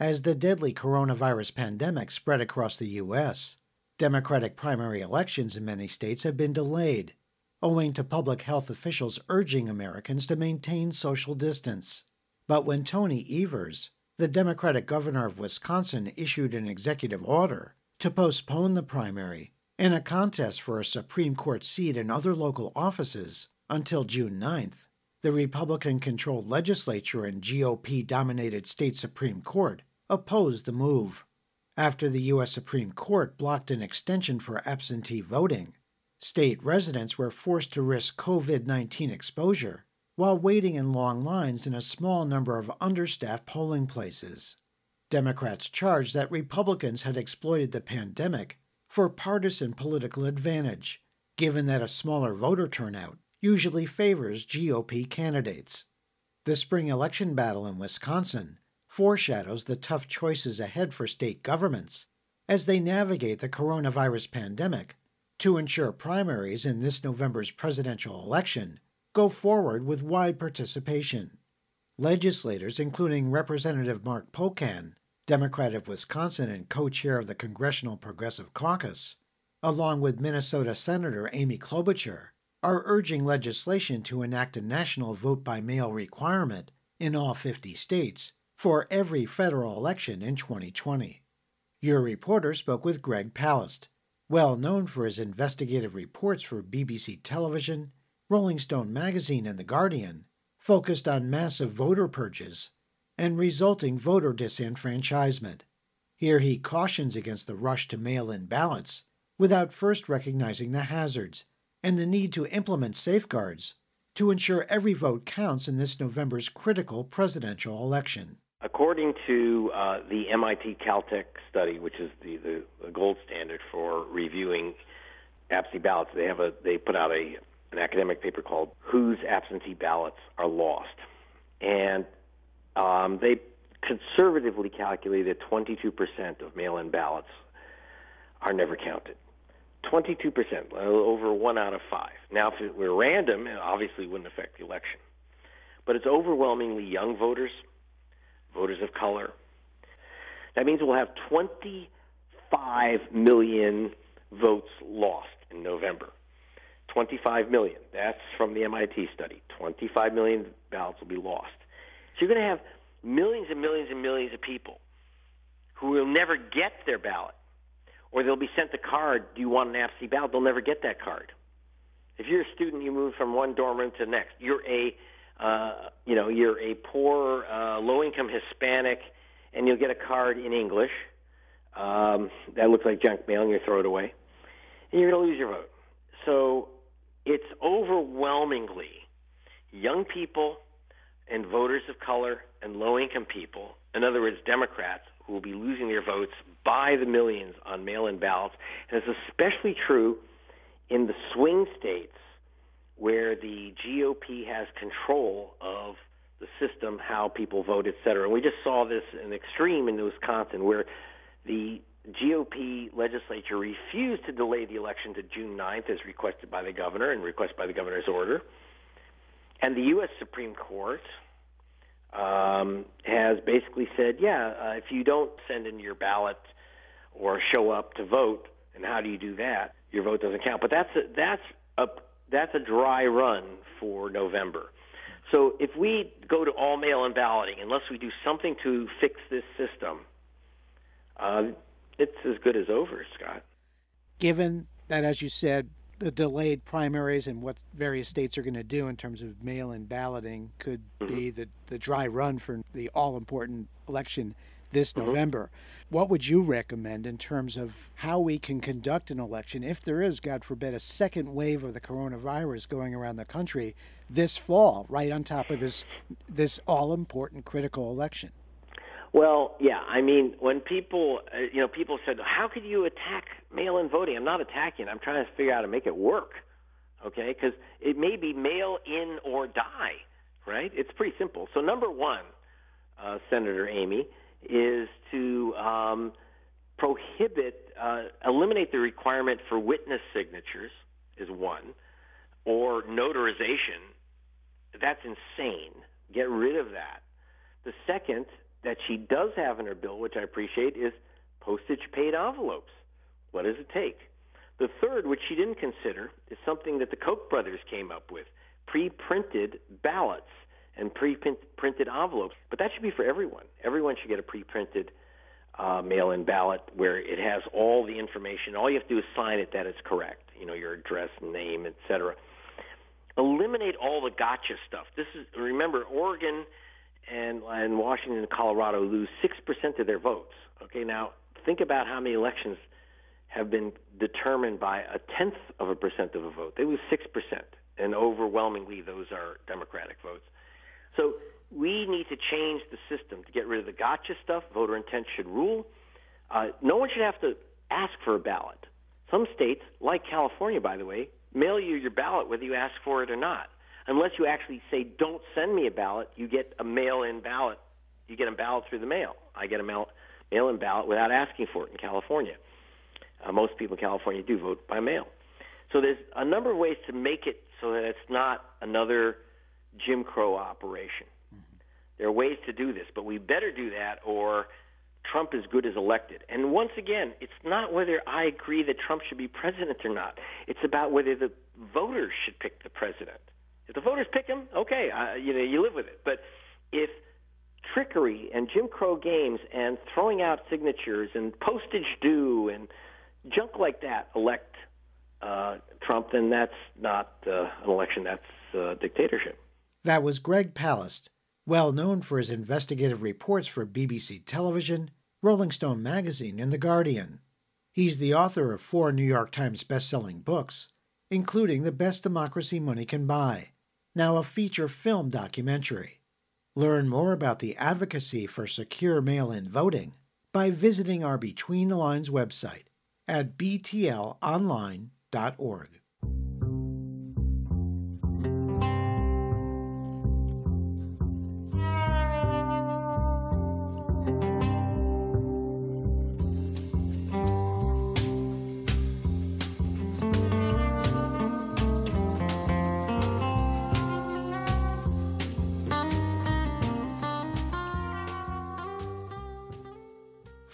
as the deadly coronavirus pandemic spread across the U.S. Democratic primary elections in many states have been delayed, owing to public health officials urging Americans to maintain social distance. But when Tony Evers, the Democratic governor of Wisconsin, issued an executive order to postpone the primary and a contest for a Supreme Court seat and other local offices until June 9th, the Republican controlled legislature and GOP dominated state Supreme Court opposed the move. After the U.S. Supreme Court blocked an extension for absentee voting, state residents were forced to risk COVID 19 exposure while waiting in long lines in a small number of understaffed polling places. Democrats charged that Republicans had exploited the pandemic for partisan political advantage, given that a smaller voter turnout usually favors GOP candidates. The spring election battle in Wisconsin foreshadows the tough choices ahead for state governments as they navigate the coronavirus pandemic to ensure primaries in this November's presidential election go forward with wide participation. Legislators, including Representative Mark Pocan, Democrat of Wisconsin and co chair of the Congressional Progressive Caucus, along with Minnesota Senator Amy Klobuchar, are urging legislation to enact a national vote by mail requirement in all 50 states for every federal election in 2020. Your reporter spoke with Greg Palast, well known for his investigative reports for BBC Television, Rolling Stone magazine, and The Guardian, focused on massive voter purges and resulting voter disenfranchisement. Here he cautions against the rush to mail in ballots without first recognizing the hazards and the need to implement safeguards to ensure every vote counts in this November's critical presidential election. According to uh, the MIT Caltech study, which is the, the, the, gold standard for reviewing absentee ballots, they have a they put out a an academic paper called "Whose Absentee Ballots Are Lost," and um, they conservatively calculated 22% of mail-in ballots are never counted. 22%, over one out of five. Now, if it were random, it obviously wouldn't affect the election. But it's overwhelmingly young voters, voters of color. That means we'll have 25 million votes lost in November. 25 million. That's from the MIT study. 25 million ballots will be lost. So you're going to have millions and millions and millions of people who will never get their ballot or they'll be sent a card. Do you want an absentee ballot? They'll never get that card. If you're a student, you move from one dorm room to the next. You're a, uh, you know, you're a poor, uh, low-income Hispanic, and you'll get a card in English um, that looks like junk mail, and you throw it away, and you're going to lose your vote. So it's overwhelmingly young people and voters of color and low-income people. In other words, Democrats who will be losing their votes by the millions on mail in ballots. And it's especially true in the swing states where the GOP has control of the system, how people vote, et cetera. And we just saw this in extreme in Wisconsin where the GOP legislature refused to delay the election to June 9th as requested by the governor and requested by the governor's order. And the U.S. Supreme Court um, has basically said, yeah, uh, if you don't send in your ballot or show up to vote, and how do you do that? Your vote doesn't count. But that's a, that's a that's a dry run for November. So if we go to all mail-in balloting, unless we do something to fix this system, uh, it's as good as over, Scott. Given that, as you said, the delayed primaries and what various states are going to do in terms of mail-in balloting could mm-hmm. be the, the dry run for the all-important election this mm-hmm. November. What would you recommend in terms of how we can conduct an election if there is, God forbid, a second wave of the coronavirus going around the country this fall, right on top of this this all-important critical election? Well, yeah. I mean, when people, uh, you know, people said, "How could you attack mail-in voting?" I'm not attacking. I'm trying to figure out how to make it work. Okay, because it may be mail in or die. Right? It's pretty simple. So, number one, uh, Senator Amy, is to um, prohibit, uh, eliminate the requirement for witness signatures. Is one, or notarization. That's insane. Get rid of that. The second that she does have in her bill, which I appreciate, is postage paid envelopes. What does it take? The third, which she didn't consider, is something that the Koch brothers came up with pre printed ballots and pre printed envelopes. But that should be for everyone. Everyone should get a pre printed uh, mail in ballot where it has all the information. All you have to do is sign it that it's correct, you know, your address, name, etc. Eliminate all the gotcha stuff. This is remember Oregon and and Washington and Colorado lose six percent of their votes. Okay, now think about how many elections have been determined by a tenth of a percent of a vote. They lose six percent, and overwhelmingly those are Democratic votes. So we need to change the system to get rid of the gotcha stuff. Voter intent should rule. Uh, no one should have to ask for a ballot. Some states, like California, by the way, mail you your ballot whether you ask for it or not. Unless you actually say, "Don't send me a ballot," you get a mail-in ballot. You get a ballot through the mail. I get a mail mail-in ballot without asking for it in California. Uh, most people in California do vote by mail. So there's a number of ways to make it so that it's not another Jim Crow operation. There are ways to do this, but we better do that or Trump is good as elected. And once again, it's not whether I agree that Trump should be president or not. It's about whether the voters should pick the president. If the voters pick him, okay, uh, you know, you live with it. But if trickery and Jim Crow games and throwing out signatures and postage due and junk like that elect uh, Trump, then that's not uh, an election. That's uh, dictatorship. That was Greg Palast, well known for his investigative reports for BBC Television, Rolling Stone Magazine, and The Guardian. He's the author of four New York Times best-selling books, including The Best Democracy Money Can Buy, now a feature film documentary. Learn more about the advocacy for secure mail-in voting by visiting our Between the Lines website at btlonline.org.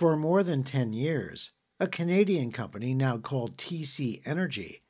For more than 10 years, a Canadian company now called TC Energy